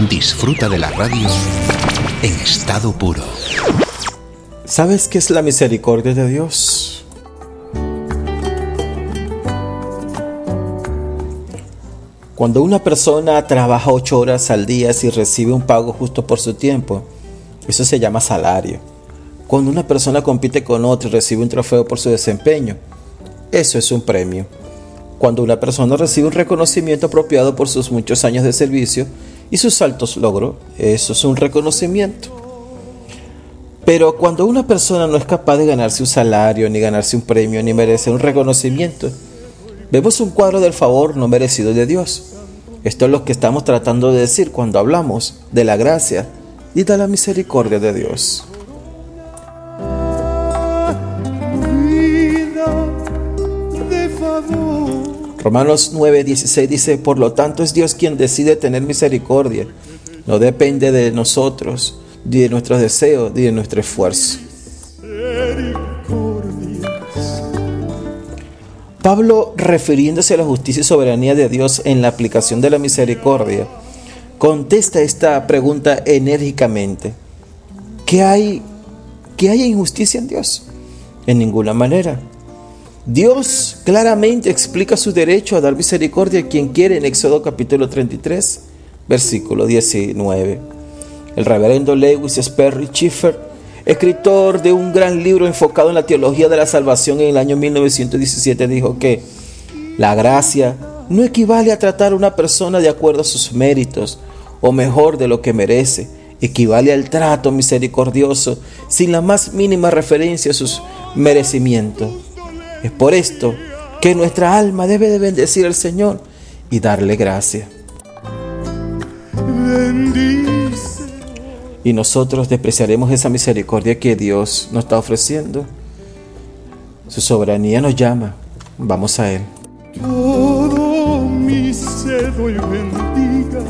Disfruta de la radio en estado puro. ¿Sabes qué es la misericordia de Dios? Cuando una persona trabaja ocho horas al día y recibe un pago justo por su tiempo, eso se llama salario. Cuando una persona compite con otra y recibe un trofeo por su desempeño, eso es un premio. Cuando una persona recibe un reconocimiento apropiado por sus muchos años de servicio y sus altos logros, eso es un reconocimiento. Pero cuando una persona no es capaz de ganarse un salario, ni ganarse un premio, ni merece un reconocimiento, vemos un cuadro del favor no merecido de Dios. Esto es lo que estamos tratando de decir cuando hablamos de la gracia y de la misericordia de Dios. Romanos 9:16 dice, por lo tanto es Dios quien decide tener misericordia. No depende de nosotros, ni de nuestros deseos, ni de nuestro esfuerzo. Pablo, refiriéndose a la justicia y soberanía de Dios en la aplicación de la misericordia, contesta esta pregunta enérgicamente. ¿Qué hay, qué hay injusticia en Dios? En ninguna manera. Dios claramente explica su derecho a dar misericordia a quien quiere en Éxodo capítulo 33, versículo 19. El reverendo Lewis Sperry Schiffer, escritor de un gran libro enfocado en la teología de la salvación en el año 1917, dijo que la gracia no equivale a tratar a una persona de acuerdo a sus méritos o mejor de lo que merece, equivale al trato misericordioso sin la más mínima referencia a sus merecimientos. Es por esto que nuestra alma debe de bendecir al Señor y darle gracia. Y nosotros despreciaremos esa misericordia que Dios nos está ofreciendo. Su soberanía nos llama. Vamos a Él. Todo mi